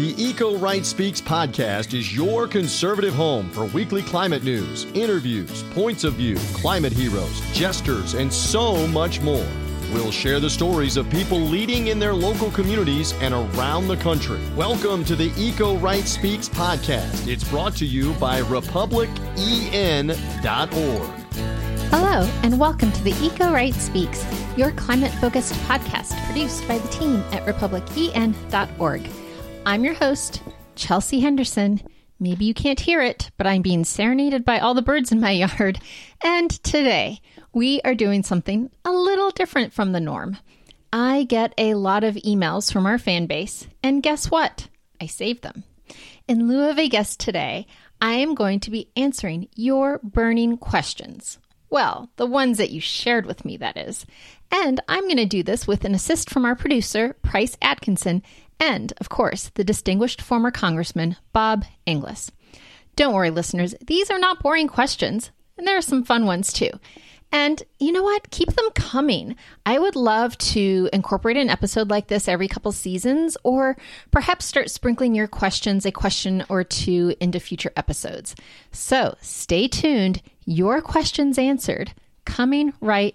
The Eco Right Speaks podcast is your conservative home for weekly climate news, interviews, points of view, climate heroes, jesters, and so much more. We'll share the stories of people leading in their local communities and around the country. Welcome to the Eco Right Speaks podcast. It's brought to you by republicen.org. Hello, and welcome to the Eco Right Speaks, your climate focused podcast produced by the team at republicen.org. I'm your host, Chelsea Henderson. Maybe you can't hear it, but I'm being serenaded by all the birds in my yard. And today, we are doing something a little different from the norm. I get a lot of emails from our fan base, and guess what? I save them. In lieu of a guest today, I am going to be answering your burning questions. Well, the ones that you shared with me, that is. And I'm going to do this with an assist from our producer, Price Atkinson, and, of course, the distinguished former Congressman Bob Inglis. Don't worry, listeners, these are not boring questions, and there are some fun ones too. And you know what? Keep them coming. I would love to incorporate an episode like this every couple seasons, or perhaps start sprinkling your questions, a question or two, into future episodes. So stay tuned. Your questions answered, coming right.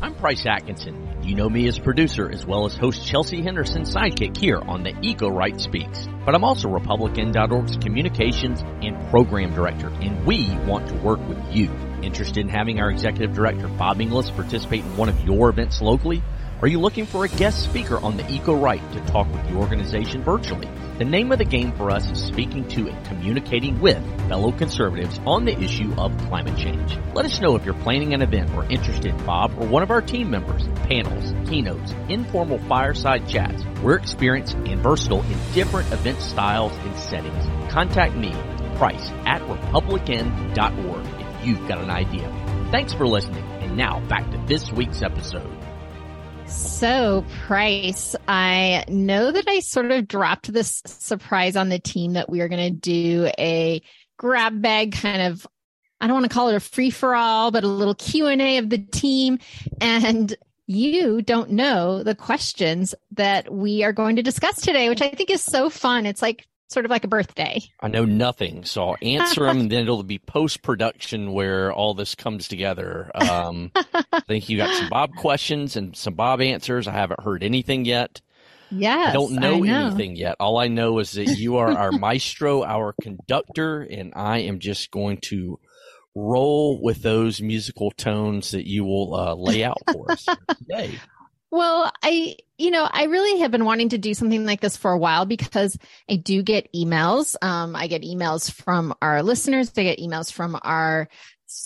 I'm Price Atkinson. You know me as producer as well as host Chelsea Henderson's sidekick here on the Eco Right Speaks. But I'm also republicEn.org's communications and program director, and we want to work with you. Interested in having our executive director Bob Inglis participate in one of your events locally? Are you looking for a guest speaker on the Eco Right to talk with the organization virtually? The name of the game for us is speaking to and communicating with fellow conservatives on the issue of climate change. Let us know if you're planning an event or interested in Bob or one of our team members, panels, keynotes, informal fireside chats. We're experienced and versatile in different event styles and settings. Contact me, Price, at republicEn.org if you've got an idea. Thanks for listening. And now back to this week's episode. So, Price, I know that I sort of dropped this surprise on the team that we are going to do a grab bag kind of I don't want to call it a free for all, but a little Q&A of the team and you don't know the questions that we are going to discuss today, which I think is so fun. It's like sort of like a birthday. I know nothing, so I'll answer them, and then it'll be post production where all this comes together. Um, I think you got some Bob questions and some Bob answers. I haven't heard anything yet. Yes, I don't know, I know. anything yet. All I know is that you are our maestro, our conductor, and I am just going to roll with those musical tones that you will uh, lay out for us today. Well, I, you know, I really have been wanting to do something like this for a while because I do get emails. Um, I get emails from our listeners. I get emails from our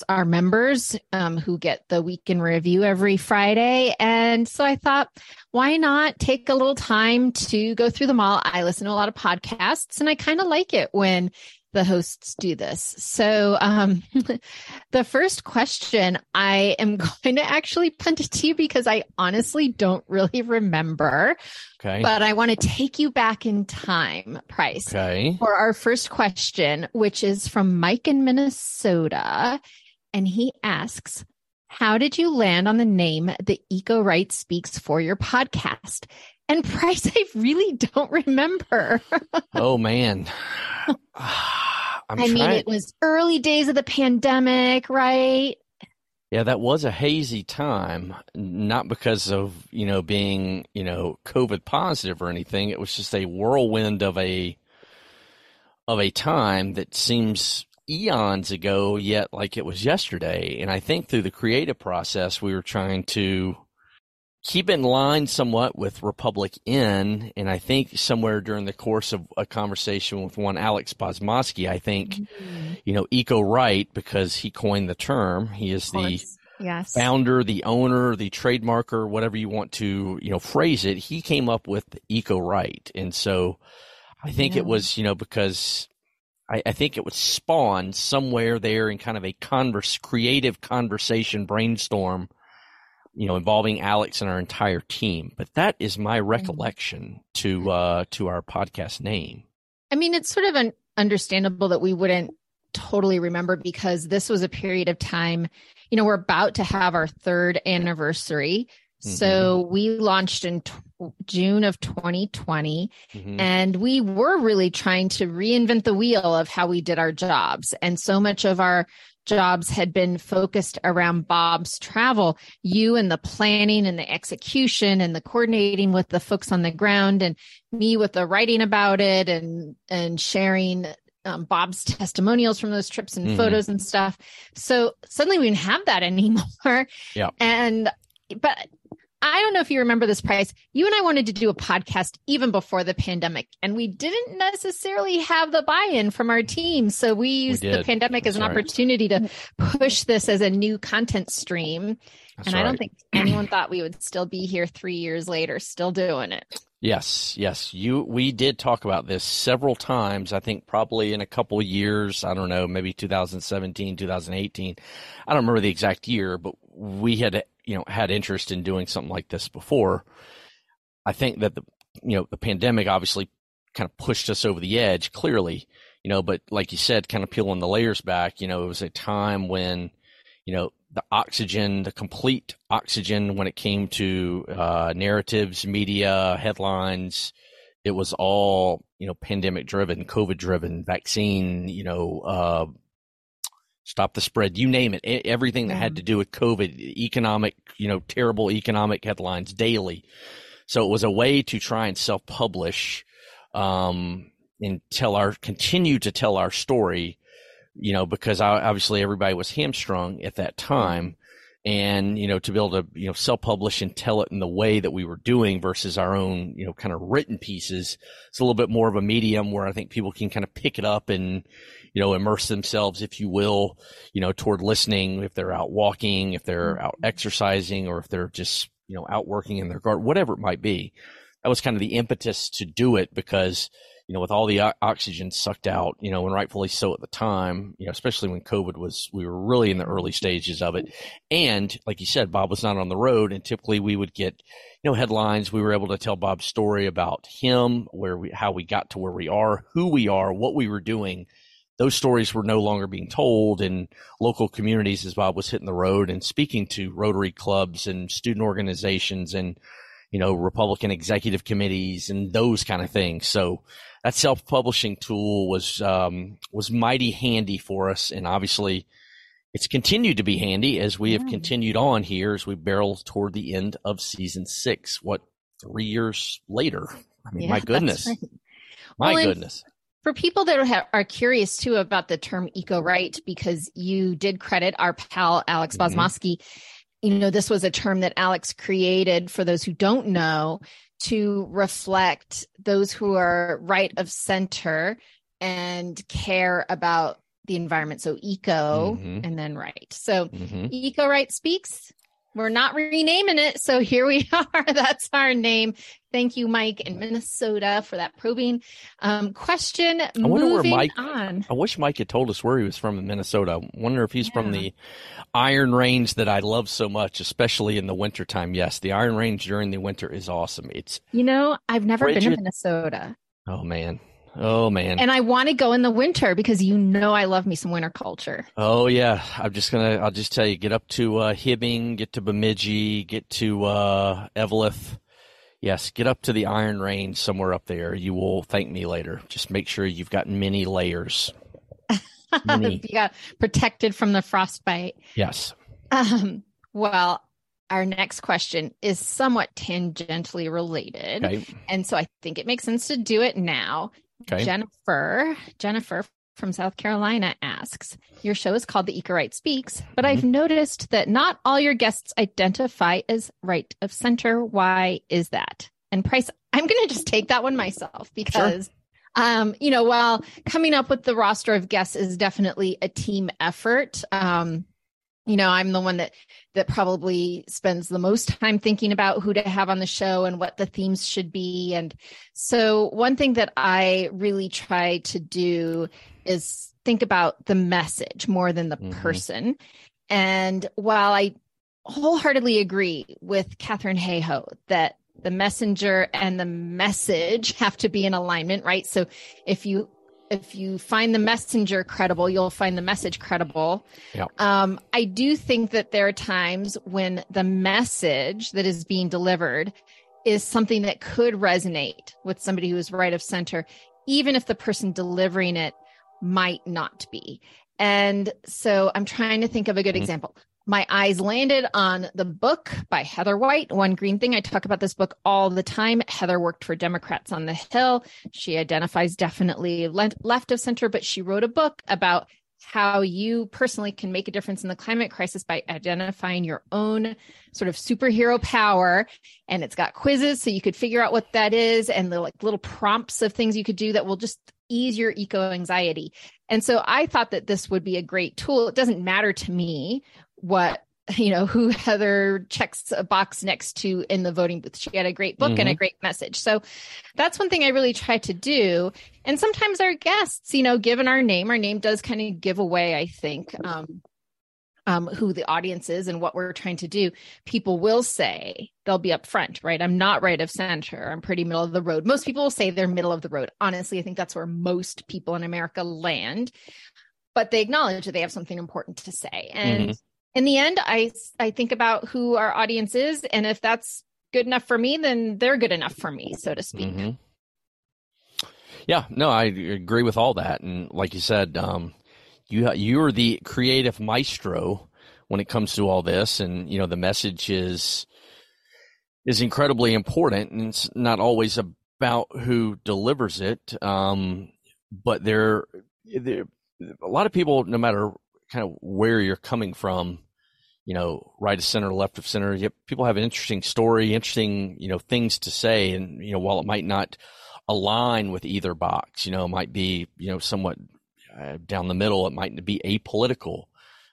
our members um, who get the week in review every Friday. And so I thought, why not take a little time to go through them all? I listen to a lot of podcasts and I kind of like it when the hosts do this. So, um, the first question I am going to actually punt it to you because I honestly don't really remember. Okay. But I want to take you back in time, Price, Okay. for our first question, which is from Mike in Minnesota. And he asks, how did you land on the name The Eco Right Speaks for your podcast? And Price, I really don't remember. Oh man. I'm I mean, trying- it was early days of the pandemic, right? Yeah, that was a hazy time, not because of, you know, being, you know, COVID positive or anything. It was just a whirlwind of a of a time that seems eons ago, yet like it was yesterday. And I think through the creative process, we were trying to keep in line somewhat with republicEn, and I think somewhere during the course of a conversation with one Alex Bozmoski, I think, mm-hmm. you know, eco right because he coined the term. He is the yes. founder, the owner, the trademarker, whatever you want to, you know, phrase it, he came up with eco right. And so I think Yeah. it was, you know, because I, I think it was spawned somewhere there in kind of a converse, creative conversation brainstorm, you know, involving Alex and our entire team. But that is my recollection to, uh, to our podcast name. I mean, it's sort of an understandable that we wouldn't totally remember because this was a period of time, you know, we're about to have our third anniversary. So we launched in, tw- June of 2020. Mm-hmm. And we were really trying to reinvent the wheel of how we did our jobs. And so much of our jobs had been focused around Bob's travel. You and the planning and the execution and the coordinating with the folks on the ground and me with the writing about it and, and sharing um, Bob's testimonials from those trips and mm-hmm. photos and stuff. So suddenly we didn't have that anymore. Yeah. And, but I don't know if you remember this price. You and I wanted to do a podcast even before the pandemic, and we didn't necessarily have the buy in from our team. So we used we the pandemic That's as an right. opportunity to push this as a new content stream. That's and right. I don't think anyone thought we would still be here three years later, still doing it. Yes, yes. You we did talk about this several times. I think probably in a couple years, I don't know, maybe 2017, 2018. I don't remember the exact year, but we had you know had interest in doing something like this before. I think that the you know the pandemic obviously kind of pushed us over the edge clearly, you know, but like you said, kind of peeling the layers back, you know, it was a time when, you know, the oxygen, the complete oxygen when it came to uh, narratives, media, headlines, it was all, you know, pandemic driven, COVID driven, vaccine, you know, uh, stop the spread, you name it, everything that had mm-hmm. to do with COVID, economic, you know, terrible economic headlines daily. So it was a way to try and self publish um, and tell our, continue to tell our story, you know, because obviously everybody was hamstrung at that time. And, you know, to be able to, you know, self publish and tell it in the way that we were doing versus our own, you know, kind of written pieces. It's a little bit more of a medium where I think people can kind of pick it up and, you know, immerse themselves, if you will, you know, toward listening if they're out walking, if they're mm-hmm. out exercising, or if they're just, you know, out working in their garden, whatever it might be. That was kind of the impetus to do it because, you know, with all the oxygen sucked out, you know, and rightfully so at the time, you know, especially when COVID was, we were really in the early stages of it. And like you said, Bob was not on the road and typically we would get, you know, headlines. We were able to tell Bob's story about him, where we, how we got to where we are, who we are, what we were doing those stories were no longer being told in local communities as Bob was hitting the road and speaking to Rotary clubs and student organizations and, you know, Republican executive committees and those kind of things. So that self-publishing tool was, um, was mighty handy for us. And obviously it's continued to be handy as we have continued on here as we barrel toward the end of season six. What three years later? I mean, yeah, my goodness. Right. My well, goodness for people that are, curious too about the term eco right, because you did credit our pal Alex mm-hmm. Bozmoski, you know, this was a term that Alex created for those who don't know to reflect those who are right of center and care about the environment. So eco mm-hmm. and then right. So mm-hmm. eco right speaks we're not renaming it. So here we are. That's our name. Thank you, Mike in Minnesota, for that probing um, question. I wonder Moving where Mike. On. I wish Mike had told us where he was from in Minnesota. I wonder if he's yeah. from the Iron Range that I love so much, especially in the wintertime. Yes, the Iron Range during the winter is awesome. It's you know I've never been to Minnesota. Oh man, Oh man. And I want to go in the winter because you know I love me some winter culture. Oh yeah. I'm just gonna I'll just tell you, get up to uh Hibbing, get to Bemidji, get to uh Eveleth. Yes, get up to the Iron Range somewhere up there. You will thank me later. Just make sure you've got many layers. Many. got protected from the frostbite. Yes. Um, well, our next question is somewhat tangentially related. Okay. And so I think it makes sense to do it now. Okay. Jennifer, Jennifer from South Carolina asks, Your show is called The Eco Right Speaks, but mm-hmm. I've noticed that not all your guests identify as right of center. Why is that? And Price, I'm going to just take that one myself because. Sure. Um, you know, while coming up with the roster of guests is definitely a team effort, um, you know i'm the one that that probably spends the most time thinking about who to have on the show and what the themes should be. And so one thing that i really try to do is think about the message more than the mm-hmm. person. And while i wholeheartedly agree with katharine hayhoe that the messenger and the message have to be in alignment right? So if you if you find the messenger credible, you'll find the message credible. Yep. Um, I do think that there are times when the message that is being delivered is something that could resonate with somebody who is right of center, even if the person delivering it might not be. And so I'm trying to think of a good mm-hmm. example. My eyes landed on the book by Heather White, One Green Thing. I talk about this book all the time. Heather worked for Democrats on the Hill. She identifies definitely left of center, but she wrote a book about how you personally can make a difference in the climate crisis by identifying your own sort of superhero power and it's got quizzes so you could figure out what that is and the like little prompts of things you could do that will just ease your eco anxiety and so i thought that this would be a great tool it doesn't matter to me what you know who heather checks a box next to in the voting booth. She had a great book mm-hmm. and a mm-hmm. great message. So that's one thing i really try to do. And sometimes our guests you know given our name our name does kind of give away i think um, um, who the audience is and what we're trying to do. People will say they'll be up front right? I'm not right of center. I'm pretty middle of the road. Most people will say they're middle of the road. Honestly i think that's where most people in america land. But they acknowledge that they have something important to say. And mm-hmm in the end, I I think about who our audience is, and if that's good enough for me, then they're good enough for me, so to speak. Mm-hmm. Yeah, no, I agree with all that, and like you said, um, you you're the creative maestro when it comes to all this, and you know the message is is incredibly important, and it's not always about who delivers it, um, but there, there a lot of people, no matter kind of where you're coming from, you know, right of center, left of center. Yep, people have an interesting story, interesting, you know, things to say. And, you know, while it might not align with either box, you know, it might be, you know, somewhat uh, down the middle, it might be apolitical.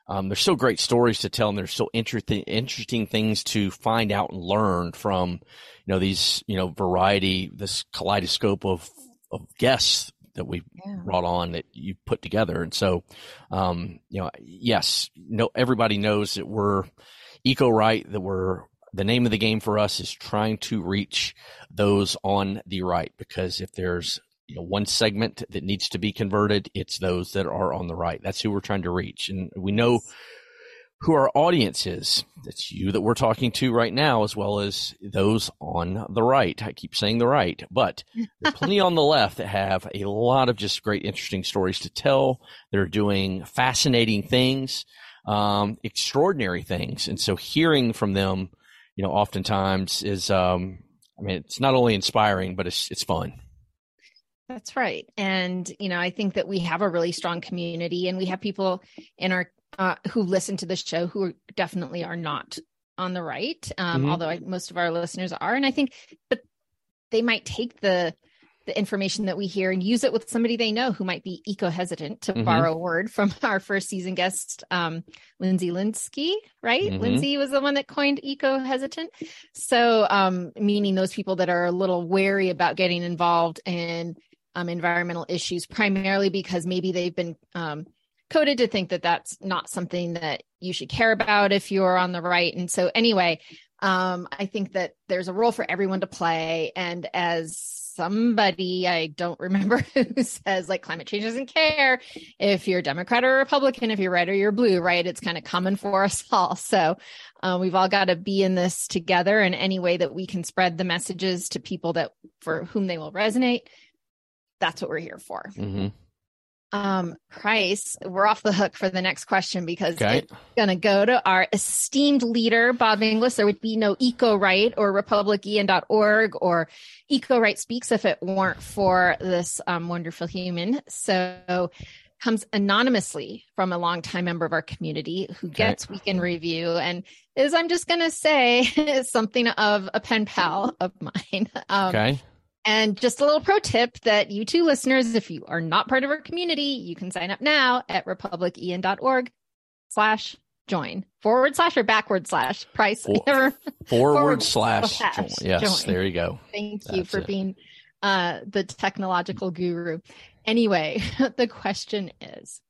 Um, there's still great stories to tell, and there's still interesting, interesting things to find out and learn from, you know, these, you know, variety, this kaleidoscope of of guests that we yeah. brought on that you put together. And so, um, you know, yes, no, everybody knows that we're eco right, that we're, the name of the game for us is trying to reach those on the right because if there's you know one segment that needs to be converted it's those that are on the right that's who we're trying to reach and we know who our audience is. That's you that we're talking to right now, as well as those on the right. I keep saying the right, but there's plenty on the left that have a lot of just great, interesting stories to tell. They're doing fascinating things, um, extraordinary things. And so hearing from them, you know, oftentimes is, um, I mean, it's not only inspiring, but it's, it's fun. That's right. And, you know, I think that we have a really strong community and we have people in our uh, who listen to the show who definitely are not on the right, um, mm-hmm. although I, most of our listeners are. And I think, but they might take the the information that we hear and use it with somebody they know who might be eco hesitant to mm-hmm. borrow a word from our first season guest um, lindsay linsky right mm-hmm. lindsay was the one that coined eco hesitant so um, meaning those people that are a little wary about getting involved in um, environmental issues primarily because maybe they've been um, coded to think that that's not something that you should care about if you're on the right. And so, anyway, um, I think that there's a role for everyone to play. And as somebody, I don't remember who says like climate change doesn't care if you're Democrat or Republican, if you're red or you're blue, right? It's kind of common for us all. So uh, we've all got to be in this together in any way that we can spread the messages to people that for whom they will resonate. That's what we're here for. Mm-hmm um price we're off the hook for the next question because okay. it's going to go to our esteemed leader bob inglis. There would be no eco right or republicEn.org or eco right speaks if it weren't for this um, wonderful human. So comes anonymously from a longtime member of our community who gets week in review and is i'm just going to say something of a pen pal of mine. Um, okay and just a little pro tip that you two listeners, if you are not part of our community, you can sign up now at republicEn.org slash join forward slash or backward slash price For, forward, forward, slash, slash join. yes join. there you go thank That's you for it. being uh, the technological guru anyway the question is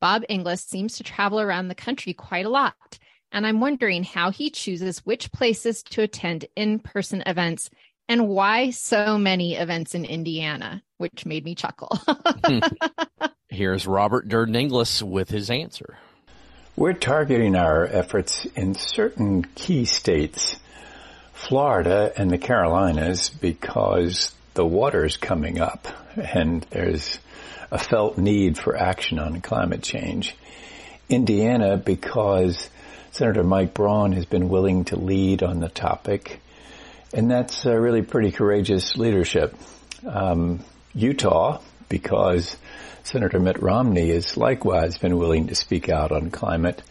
bob inglis seems to travel around the country quite a lot and i'm wondering how he chooses which places to attend in-person events and why so many events in Indiana, which made me chuckle. Here's Robert Durden Inglis with his answer. We're targeting our efforts in certain key states Florida and the Carolinas because the water is coming up and there's a felt need for action on climate change. Indiana because Senator Mike Braun has been willing to lead on the topic and that's uh, really pretty courageous leadership. Um, Utah because Senator Mitt Romney has likewise been willing to speak out on climate.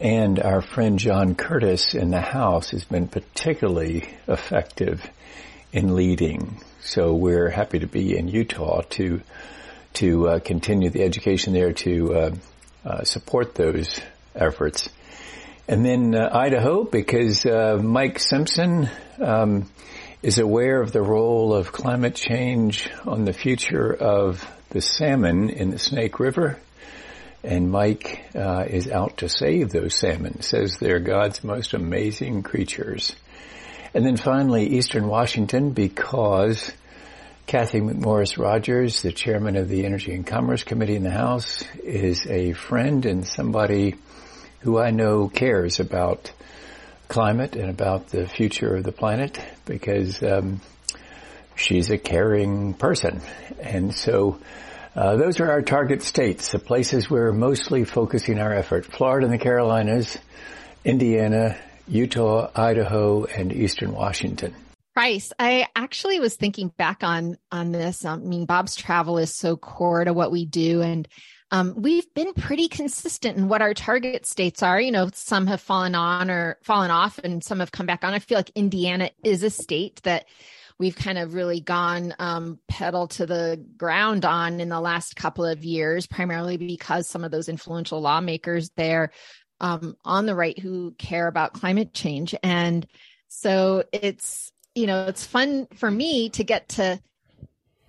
And our friend John Curtis in the House has been particularly effective in leading. So we're happy to be in Utah to to uh, continue the education there to uh, uh, support those efforts. And then uh, Idaho, because uh, Mike Simpson um, is aware of the role of climate change on the future of the salmon in the Snake River. And Mike uh, is out to save those salmon, says they're God's most amazing creatures. And then finally, Eastern Washington, because Cathy McMorris Rodgers, the chairman of the Energy and Commerce Committee in the House, is a friend and somebody who I know cares about climate and about the future of the planet because um, she's a caring person. And so uh, those are our target states, the places we're mostly focusing our effort. Florida and the Carolinas, Indiana, Utah, Idaho, and Eastern Washington. Price, I actually was thinking back on on this. I mean, Bob's travel is so core to what we do, and um, we've been pretty consistent in what our target states are. You know, some have fallen on or fallen off, and some have come back on. I feel like Indiana is a state that we've kind of really gone um, pedal to the ground on in the last couple of years, primarily because some of those influential lawmakers there um, on the right who care about climate change. And so it's, you know, it's fun for me to get to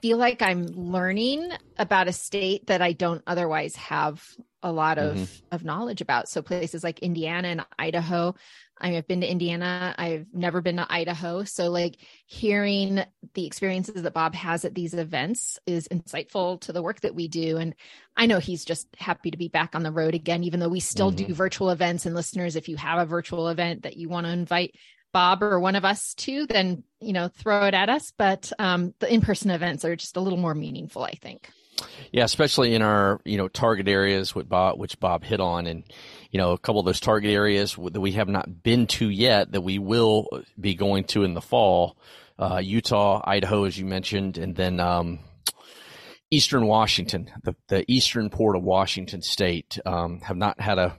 feel like I'm learning about a state that I don't otherwise have a lot of, mm-hmm. of knowledge about. So places like Indiana and Idaho, I have been to Indiana. I've never been to Idaho. So, like, hearing the experiences that Bob has at these events is insightful to the work that we do. And I know he's just happy to be back on the road again, even though we still mm-hmm. do virtual events. And listeners, if you have a virtual event that you want to invite Bob or one of us to, then, you know, throw it at us. But um, the in person events are just a little more meaningful, I think. Yeah, especially in our you know target areas, which Bob, which Bob hit on, and you know a couple of those target areas that we have not been to yet that we will be going to in the fall. Uh, Utah, Idaho, as you mentioned, and then um, Eastern Washington, the, the eastern port of Washington State, um, have not had a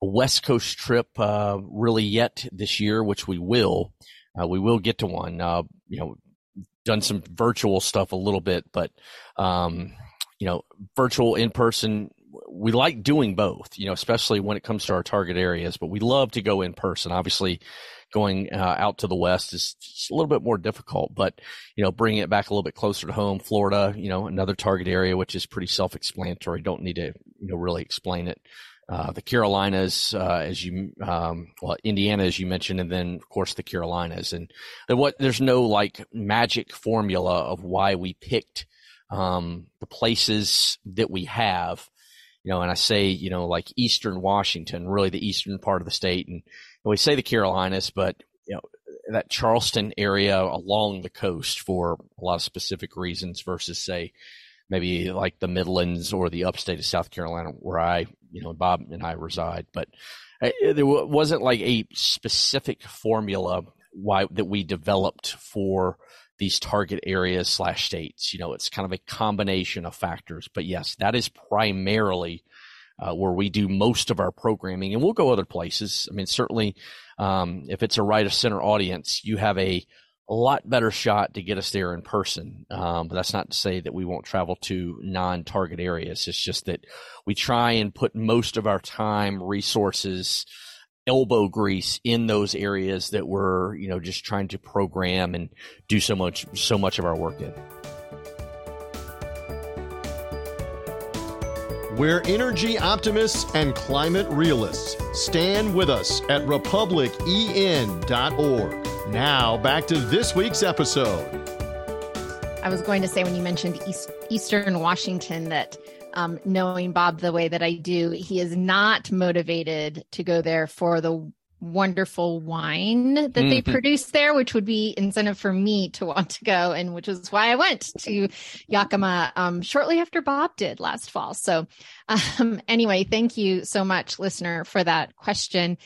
West Coast trip uh, really yet this year, which we will. Uh, we will get to one. Uh, you know, done some virtual stuff a little bit, but um, you know, virtual, in person. We like doing both, you know, especially when it comes to our target areas, but we love to go in person. Obviously, going uh, out to the west is a little bit more difficult, but you know, bringing it back a little bit closer to home, Florida, you know, another target area which is pretty self-explanatory. Don't need to you know really explain it. Uh, the Carolinas, uh, as you, um, well, Indiana, as you mentioned, and then of course the Carolinas, and, what there's no like magic formula of why we picked um, the places that we have, you know, and I say, you know, like Eastern Washington, really the eastern part of the state. And, and we say the Carolinas, but, you know, that Charleston area along the coast for a lot of specific reasons versus say maybe like the Midlands or the upstate of South Carolina where I, you know, Bob and I reside. But uh, there wasn't like a specific formula why that we developed for these target areas slash states. You know, it's kind of a combination of factors. But yes, that is primarily uh, where we do most of our programming, and we'll go other places. I mean, certainly, um, if it's a right of center audience, you have a, a lot better shot to get us there in person. Um, but that's not to say that we won't travel to non-target areas. It's just that we try and put most of our time, resources, elbow grease in those areas that we're you know just trying to program and do so much so much of our work in We're energy optimists and climate realists. Stand with us at republicen.org. Now, back to this week's episode. I was going to say when you mentioned East, Eastern Washington that um, knowing Bob the way that I do, he is not motivated to go there for the wonderful wine that they Mhm. produce there, which would be incentive for me to want to go, and which is why I went to Yakima um, shortly after Bob did last fall. So, um, anyway, thank you so much, listener, for that question.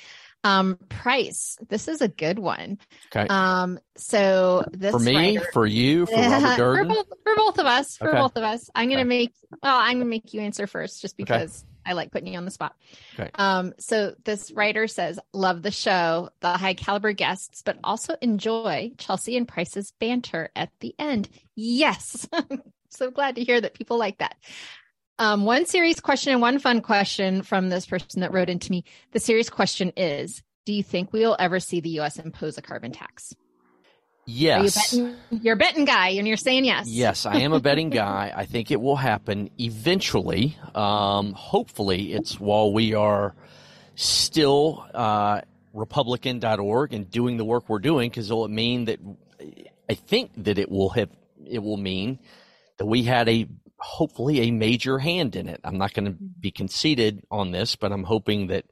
Um, price. This is a good one. Okay. Um, so this for me, writer- for you, for Robert for both, for both of us. For Okay. both of us. I'm gonna Okay. make well, I'm gonna make you answer first just Okay. because I like putting you on the spot. Okay. Um, so this writer says, love the show, the high caliber guests, but also enjoy Chelsea and Price's banter at the end. Yes. so glad to hear that people like that. Um, one serious question and one fun question from this person that wrote into me. The serious question is, do you think we will ever see the US impose a carbon tax? Yes. You betting, you're a betting guy and you're saying yes. Yes, I am a betting guy. I think it will happen eventually. Um, hopefully, it's while we are still uh, republicEn.org and doing the work we're doing, because it'll mean that I think that it will have it will mean that we had a hopefully a major hand in it. I'm not going to be conceited on this, but I'm hoping that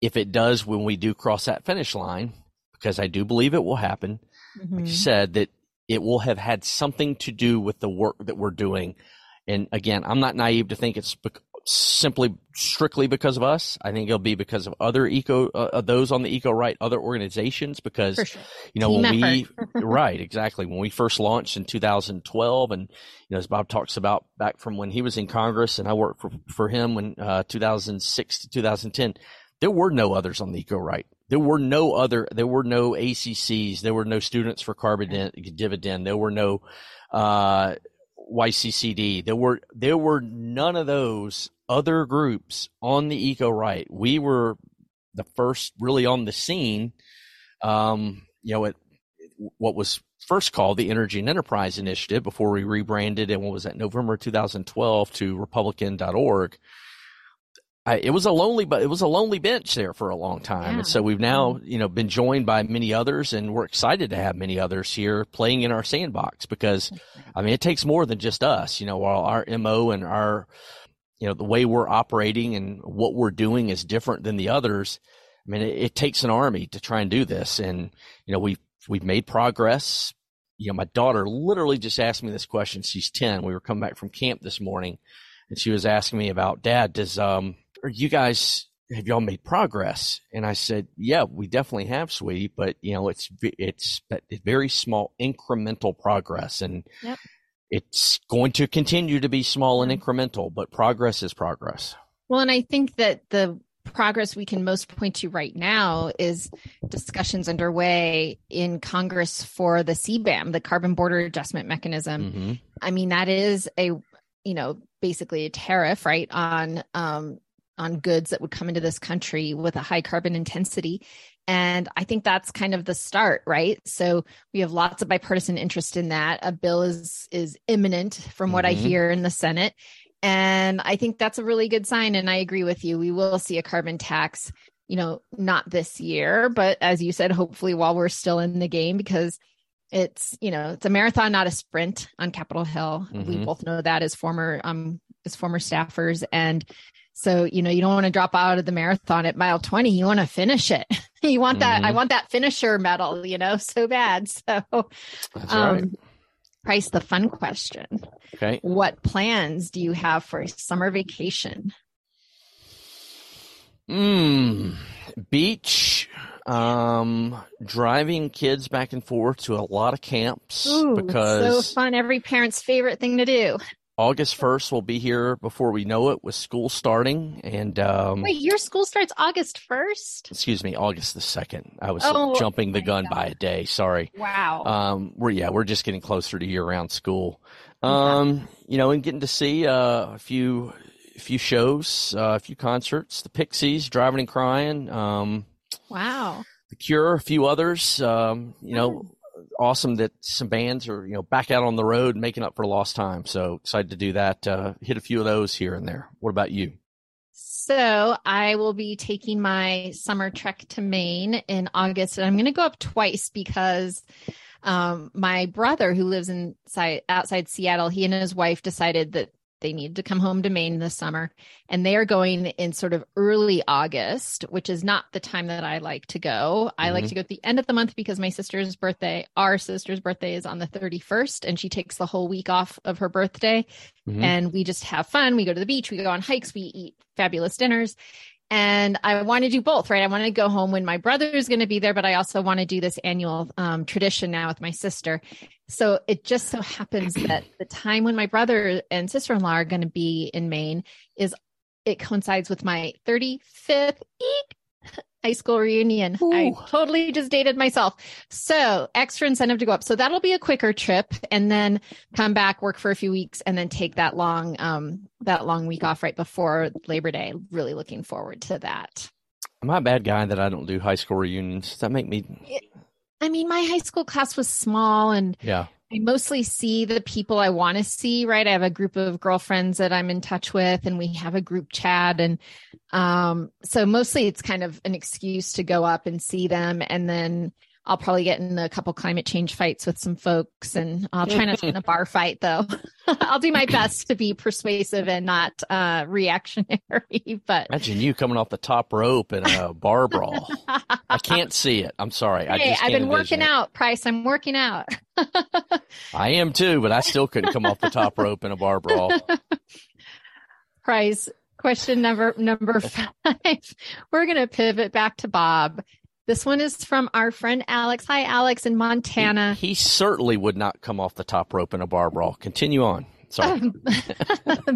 if it does when we do cross that finish line, because I do believe it will happen, like you Mhm. said, that it will have had something to do with the work that we're doing. And again, I'm not naive to think it's simply strictly because of us. I think it'll be because of other eco, uh, uh, those on the eco right, other organizations, because sure. you know Team when we right exactly. When we first launched in 2012 and you know as bob talks about back from when he was in congress and i worked for, for him when uh, 2006 to 2010 there were no others on the eco right. There were no other there were no accs there were no students for carbon Di- dividend. There were no uh, yccd there were there were none of those other groups on the eco right we were the first really on the scene um, you know, it, what was first called the Energy and Enterprise Initiative before we rebranded in what was that November 2012 to republicEn.org. I, it was a lonely, but it was a lonely bench there for a long time, Yeah. and so we've now, you know, been joined by many others, and we're excited to have many others here playing in our sandbox because, I mean, it takes more than just us. You know, while our mo and our, you know, the way we're operating and what we're doing is different than the others. I mean, it, it takes an army to try and do this, and you know, we've we've made progress. You know, my daughter literally just asked me this question. She's ten. We were coming back from camp this morning, and she was asking me about, Dad, does um, are you guys have y'all made progress? And I said, Yeah, we definitely have, sweetie, but you know, it's it's it's very small incremental progress, and Yep. It's going to continue to be small and incremental, but progress is progress. Well, and I think that the progress we can most point to right now is discussions underway in Congress for the CBAM, the Carbon Border Adjustment Mechanism. hmm I mean, that is a, you know, basically a tariff, right, on um, on goods that would come into this country with a high carbon intensity. And I think that's kind of the start, right? So we have lots of bipartisan interest in that. A bill is is imminent from what I Mhm. hear in the Senate. And I think that's a really good sign. And I agree with you. We will see a carbon tax, you know, not this year, but as you said, hopefully while we're still in the game, because it's, you know, it's a marathon, not a sprint on Capitol Hill. We Mhm. both know that as former um as former staffers. And so, you know, you don't want to drop out of the marathon at mile 20. You want to finish it. you want that, I Mhm. want that finisher medal, you know, so bad. So That's um right. Price, the fun question. Okay. What plans do you have for a summer vacation? Mm, beach, um, driving kids back and forth to a lot of camps Ooh, because so fun. Every parent's favorite thing to do. August 1st will be here before we know it with school starting and, um, Wait, your school starts August 1st? excuse me, August the 2nd. I was Oh, jumping the gun by a day. Sorry. Wow. Um, we're, yeah, we're just getting closer to year round school. Um, you know, and getting to see, uh, a few, a few shows, uh, a few concerts, the Pixies, Drivin N Cryin, um, wow. The Cure, a few others. Um, you know, awesome that some bands are you know back out on the road making up for lost time. So excited to do that. Uh, hit a few of those here and there. What about you? So I will be taking my summer trek to Maine in August, and I'm going to go up twice because um, my brother, who lives inside outside Seattle, he and his wife decided that they need to come home to Maine this summer. And they are going in sort of early August, which is not the time that I like to go. I mm-hmm. like to go at the end of the month because my sister's birthday, our sister's birthday is on the 31st, and she takes the whole week off of her birthday. Mm-hmm. And we just have fun. We go to the beach, we go on hikes, we eat fabulous dinners. And I want to do both, right? I want to go home when my brother is going to be there, but I also want to do this annual um, tradition now with my sister. So it just so happens that the time when my brother and sister in law are going to be in Maine is it coincides with my 35th eek, high school reunion. Ooh. I totally just dated myself. So extra incentive to go up. So that'll be a quicker trip and then come back, work for a few weeks and then take that long, um, that long week off right before Labor Day. Really looking forward to that. Am I a bad guy that I don't do high school reunions? Does that make me? I mean, my high school class was small and yeah. I mostly see the people I want to see, right? I have a group of girlfriends that I'm in touch with and we have a group chat. And um, so mostly it's kind of an excuse to go up and see them. And then I'll probably get in a couple climate change fights with some folks and I'll try not to get in a bar fight though. I'll do my best to be persuasive and not uh, reactionary. But imagine you coming off the top rope in a bar brawl. I can't see it. I'm sorry. Hey, I have been working it. out, Price. I'm working out. I am too, but I still couldn't come off the top rope in a bar brawl. Price, question number number five. We're gonna pivot back to Bob. This one is from our friend Alex. Hi, Alex in Montana. He, he certainly would not come off the top rope in a bar brawl. Continue on. Sorry. Um,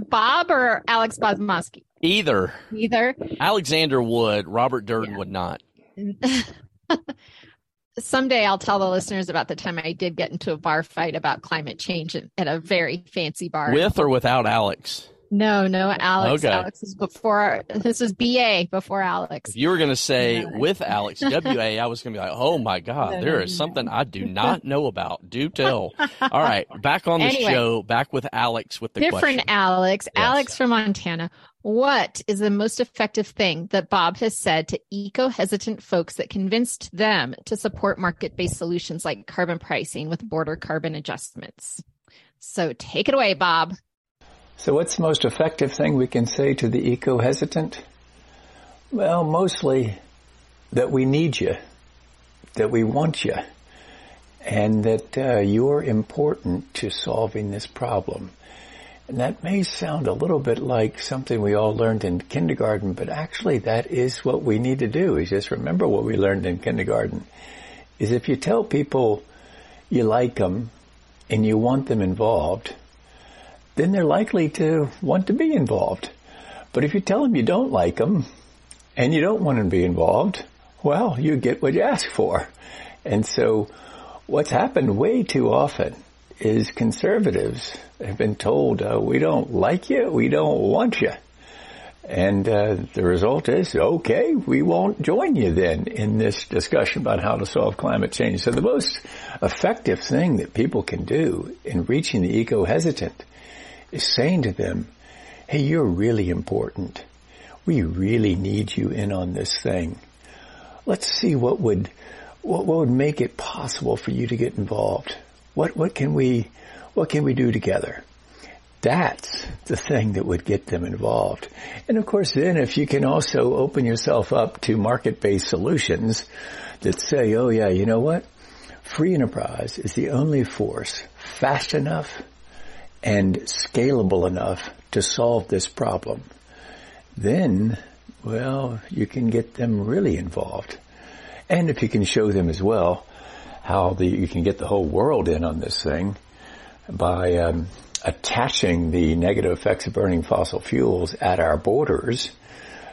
Bob or Alex Bozmoski? Either. Either. Alexander would. Robert Durden yeah. would not. Someday I'll tell the listeners about the time I did get into a bar fight about climate change at a very fancy bar. With or without Alex? No, no, Alex. Okay. Alex is before. This is BA before Alex. If you were going to say with Alex, WA, I was going to be like, oh my God, no, there no, is no. something I do not know about. Do tell. All right, back on the anyway, show, back with Alex with the different question. Alex, yes. Alex from Montana. What is the most effective thing that Bob has said to eco hesitant folks that convinced them to support market based solutions like carbon pricing with border carbon adjustments? So take it away, Bob. So what's the most effective thing we can say to the eco-hesitant? Well, mostly that we need you, that we want you, and that uh, you're important to solving this problem. And that may sound a little bit like something we all learned in kindergarten, but actually that is what we need to do is just remember what we learned in kindergarten. Is if you tell people you like them and you want them involved, then they're likely to want to be involved. But if you tell them you don't like them and you don't want to be involved, well, you get what you ask for. And so what's happened way too often is conservatives have been told, uh, we don't like you, we don't want you. And uh, the result is, okay, we won't join you then in this discussion about how to solve climate change. So the most effective thing that people can do in reaching the eco-hesitant is saying to them, hey, you're really important. We really need you in on this thing. Let's see what would, what, what would make it possible for you to get involved. What, what can we, what can we do together? That's the thing that would get them involved. And of course then if you can also open yourself up to market-based solutions that say, oh yeah, you know what? Free enterprise is the only force fast enough and scalable enough to solve this problem, then, well, you can get them really involved. And if you can show them as well how the, you can get the whole world in on this thing by um, attaching the negative effects of burning fossil fuels at our borders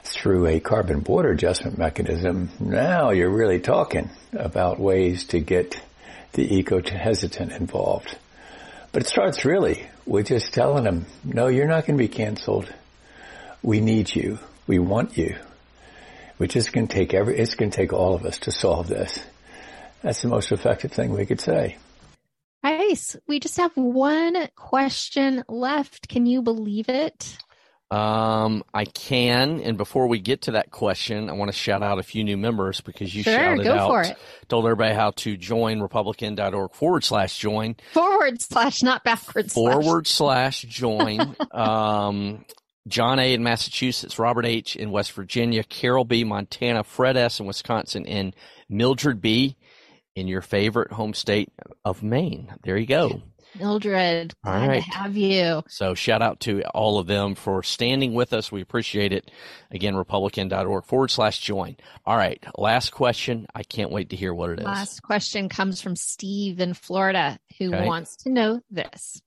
through a carbon border adjustment mechanism, now you're really talking about ways to get the eco-hesitant involved. But it starts really with just telling them, no, you're not going to be canceled. We need you. We want you. Is going to take every, it's going to take all of us to solve this. That's the most effective thing we could say. Nice. We just have one question left. Can you believe it? Um, I can, and before we get to that question, I want to shout out a few new members because you Sure, shouted go out, for it. told everybody how to join republicEn.org forward slash join Forward slash, not backwards. slash. forward slash join. um, John A. in Massachusetts, Robert H. in West Virginia, Carol B. Montana, Fred S. in Wisconsin, and Mildred B. in your favorite home state of Maine. There you go. Mildred, All right. to have you. So shout out to all of them for standing with us. We appreciate it. Again, republicEn.org forward slash join. All right. Last question. I can't wait to hear what it is. Last question comes from Steve in Florida who Okay. wants to know this.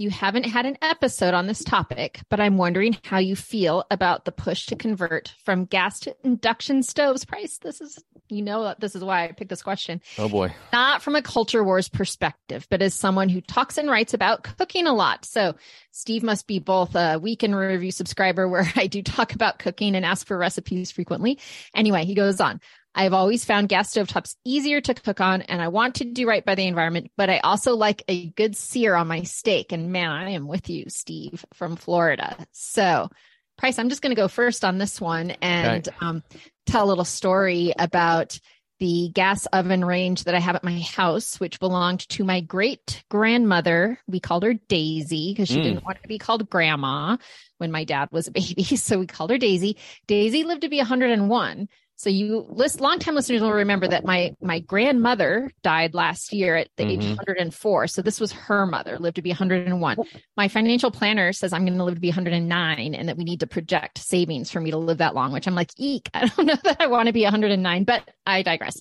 You haven't had an episode on this topic, but I'm wondering how you feel about the push to convert from gas to induction stoves. Price, this is, you know, that this is why I picked this question. Oh boy. Not from a culture wars perspective, but as someone who talks and writes about cooking a lot. So Steve must be both a week in review subscriber where I do talk about cooking and ask for recipes frequently. Anyway, he goes on. I've always found gas stovetops easier to cook on and I want to do right by the environment, but I also like a good sear on my steak. And man, I am with you, Steve from Florida. So Price, I'm just going to go first on this one and um, tell a little story about the gas oven range that I have at my house, which belonged to my great grandmother. We called her Daisy because she Mm. didn't want to be called grandma when my dad was a baby. So we called her Daisy. Daisy lived to be 101. So you list longtime listeners will remember that my my grandmother died last year at the age Mhm. of 104. So this was her mother, lived to be 101. My financial planner says I'm going to live to be 109 and that we need to project savings for me to live that long, which I'm like, eek, I don't know that I want to be 109, but I digress.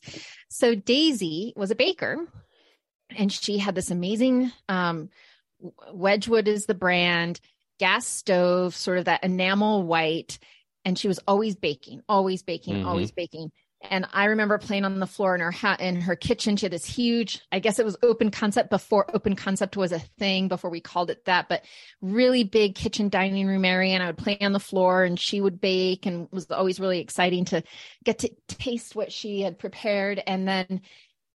So Daisy was a baker and she had this amazing um, Wedgwood is the brand, gas stove, sort of that enamel white. And she was always baking, always baking, Mhm. always baking. And I remember playing on the floor in her ha- in her kitchen. She had this huge, I guess it was open concept before open concept was a thing, before we called it that, but really big kitchen dining room area. And I would play on the floor and she would bake and it was always really exciting to get to taste what she had prepared. And then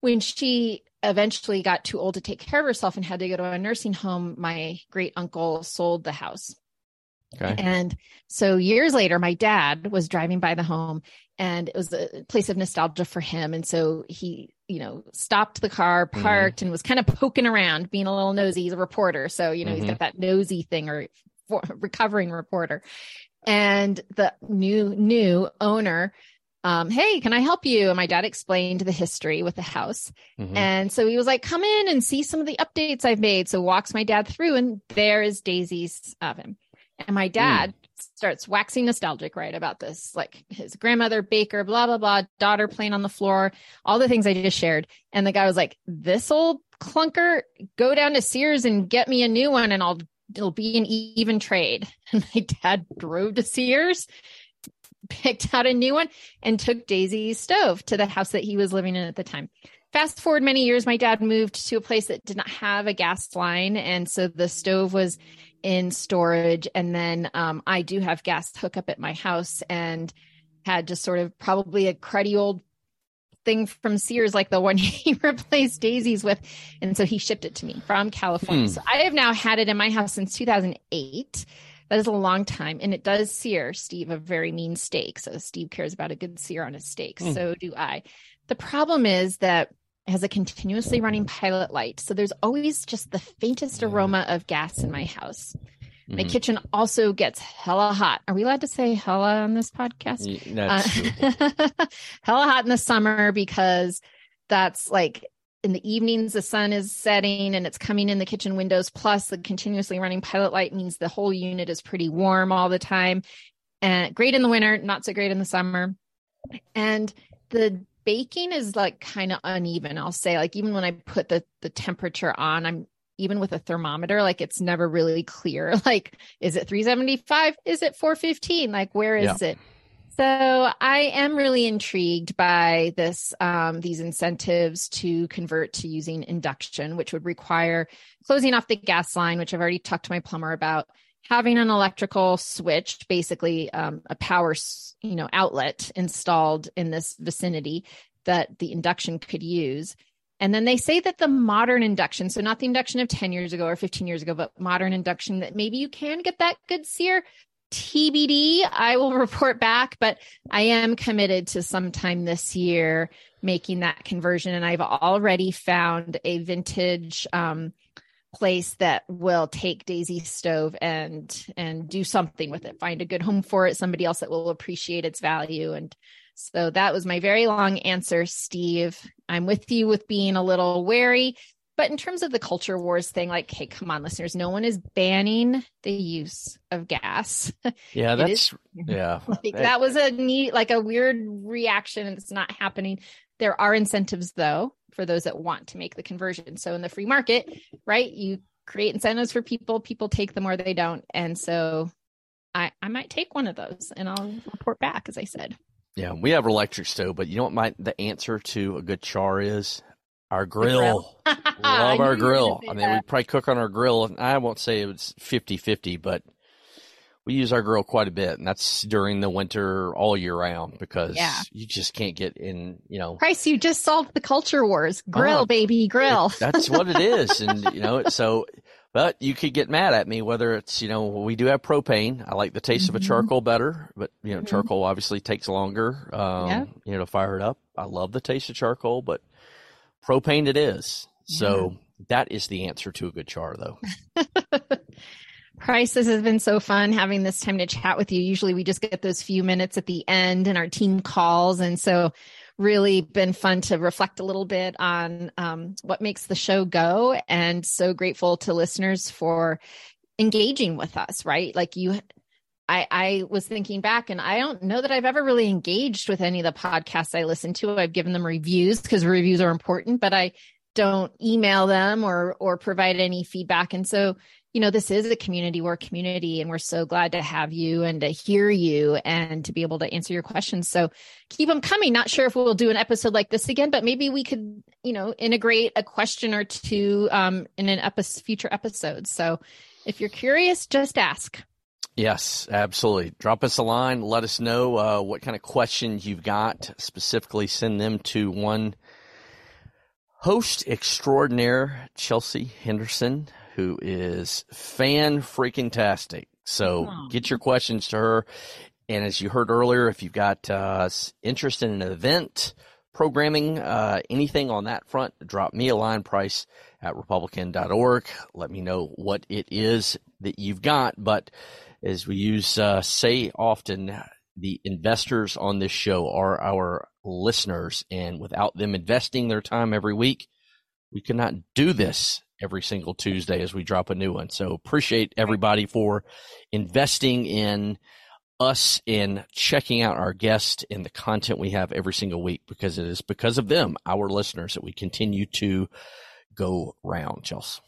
when she eventually got too old to take care of herself and had to go to a nursing home, my great uncle sold the house. Okay. And so years later, my dad was driving by the home and it was a place of nostalgia for him. And so he, you know, stopped the car, Mhm. parked, and was kind of poking around, being a little nosy. He's a reporter. So, you know, Mhm. he's got that nosy thing or for, recovering reporter. And the new, new owner, um, hey, can I help you? And my dad explained the history with the house. Mhm. And so he was like, come in and see some of the updates I've made. So walks my dad through, and there is Daisy's oven. And my hmm. dad starts waxing nostalgic, right, about this. Like his grandmother, baker, blah, blah, blah, daughter playing on the floor, all the things I just shared. And the guy was like, this old clunker, go down to Sears and get me a new one, and I'll it'll be an even trade. And my dad drove to Sears, picked out a new one, and took Daisy's stove to the house that he was living in at the time. Fast forward many years, my dad moved to a place that did not have a gas line. And so the stove was in storage. And then um, I do have gas hookup at my house and had just sort of probably a cruddy old thing from Sears, like the one he replaced Daisy's with. And so he shipped it to me from California. Hmm. So I have now had it in my house since 2008. That is a long time. And it does sear Steve a very mean steak. So Steve cares about a good sear on his steak. Hmm. So do I. The problem is that has a continuously running pilot light. So there's always just the faintest Yeah. aroma of gas in my house. My Mhm. kitchen also gets hella hot. Are we allowed to say hella on this podcast? Uh, hella hot in the summer because that's like in the evenings the sun is setting and it's coming in the kitchen windows plus the continuously running pilot light means the whole unit is pretty warm all the time and great in the winter not so great in the summer and the baking is like kind of uneven i'll say. Like even when i put the the temperature on i'm even with a thermometer like it's never really clear. Like is it 375 is it 415 like where is it? So I am really intrigued by this um, these incentives to convert to using induction, which would require closing off the gas line, which I've already talked to my plumber about, having an electrical switch, basically um, a power you know outlet installed in this vicinity that the induction could use. And then they say that the modern induction, so not the induction of 10 years ago or 15 years ago, but modern induction, that maybe you can get that good sear, TBD. I will report back, but I am committed to sometime this year making that conversion. And I've already found a vintage um, place that will take Daisy stove and and do something with it. Find a good home for it. Somebody else that will appreciate its value. And so that was my very long answer, Steve. I'm with you with being a little wary. But in terms of the culture wars thing, like, hey, come on, listeners, no one is banning the use of gas. Yeah, that's is, yeah. Like, that was a neat, like a weird reaction, and it's not happening. There are incentives though for those that want to make the conversion. So in the free market, right, you create incentives for people, people take them or they don't. And so I I might take one of those and I'll report back as I said. Yeah, we have electric stove, but you know what my the answer to a good char is? Our grill. grill. Love our grill. I mean, that. we probably cook on our grill. I won't say it was 50-50, but we use our grill quite a bit, and that's during the winter all year round because yeah. you just can't get in. You know, Price, you just solved the culture wars. Grill, uh, baby, grill. It, that's what it is, and you know, so. But you could get mad at me whether it's you know we do have propane. I like the taste mm-hmm. of a mm-hmm. charcoal better, but you know mm-hmm. charcoal obviously takes longer. Um, yeah. You know to fire it up. I love the taste of charcoal, but propane it is. Yeah. So that is the answer to a good char, though. Price, this has been so fun having this time to chat with you. Usually we just get those few minutes at the end and our team calls. And so really been fun to reflect a little bit on um, what makes the show go and so grateful to listeners for engaging with us, right? Like you, I, I was thinking back and I don't know that I've ever really engaged with any of the podcasts I listen to. I've given them reviews because reviews are important, but I don't email them or or provide any feedback. And so you know, this is a community work community, and we're so glad to have you and to hear you and to be able to answer your questions. So keep them coming. Not sure if we'll do an episode like this again, but maybe we could, you know, integrate a question or two um, in an episode, future episode. So if you're curious, just ask. Yes, absolutely. Drop us a line. Let us know uh, what kind of questions you've got. Specifically, send them to one host extraordinaire, Chelsea Henderson who is fan freaking tastic. So oh. get your questions to her. And as you heard earlier, if you've got uh, interest in an event, programming, uh, anything on that front, drop me a line price at republicEn.org. Let me know what it is that you've got. But as we use, uh, say often, the investors on this show are our listeners. And without them investing their time every week, we cannot do this every single Tuesday as we drop a new one. So appreciate everybody for investing in us in checking out our guests and the content we have every single week because it is because of them, our listeners, that we continue to go round, Chelsea.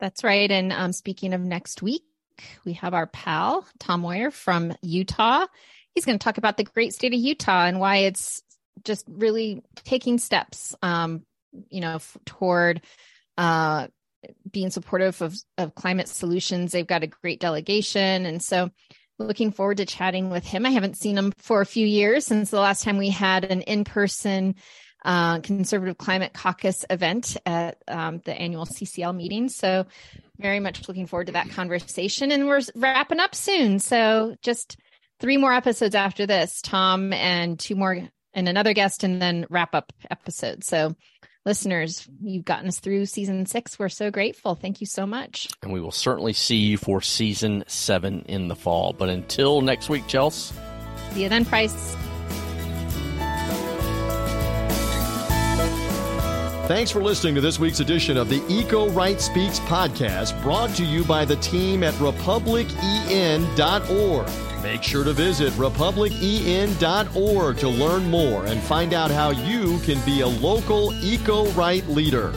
That's right. And um, speaking of next week, we have our pal, Tom Moyer from Utah. He's going to talk about the great state of Utah and why it's just really taking steps, um, you know, f- toward uh, being supportive of, of climate solutions. They've got a great delegation. And so looking forward to chatting with him. I haven't seen him for a few years since the last time we had an in person uh, Conservative Climate Caucus event at um, the annual CCL meeting. So, very much looking forward to that conversation. And we're wrapping up soon. So, just three more episodes after this Tom and two more and another guest, and then wrap up episode. So, listeners, you've gotten us through season six. We're so grateful. Thank you so much. And we will certainly see you for season seven in the fall. But until next week, Chelsea. See you then, Price. Thanks for listening to this week's edition of the Eco Right Speaks podcast, brought to you by the team at republicen.org. Make sure to visit republicen.org to learn more and find out how you can be a local eco right leader.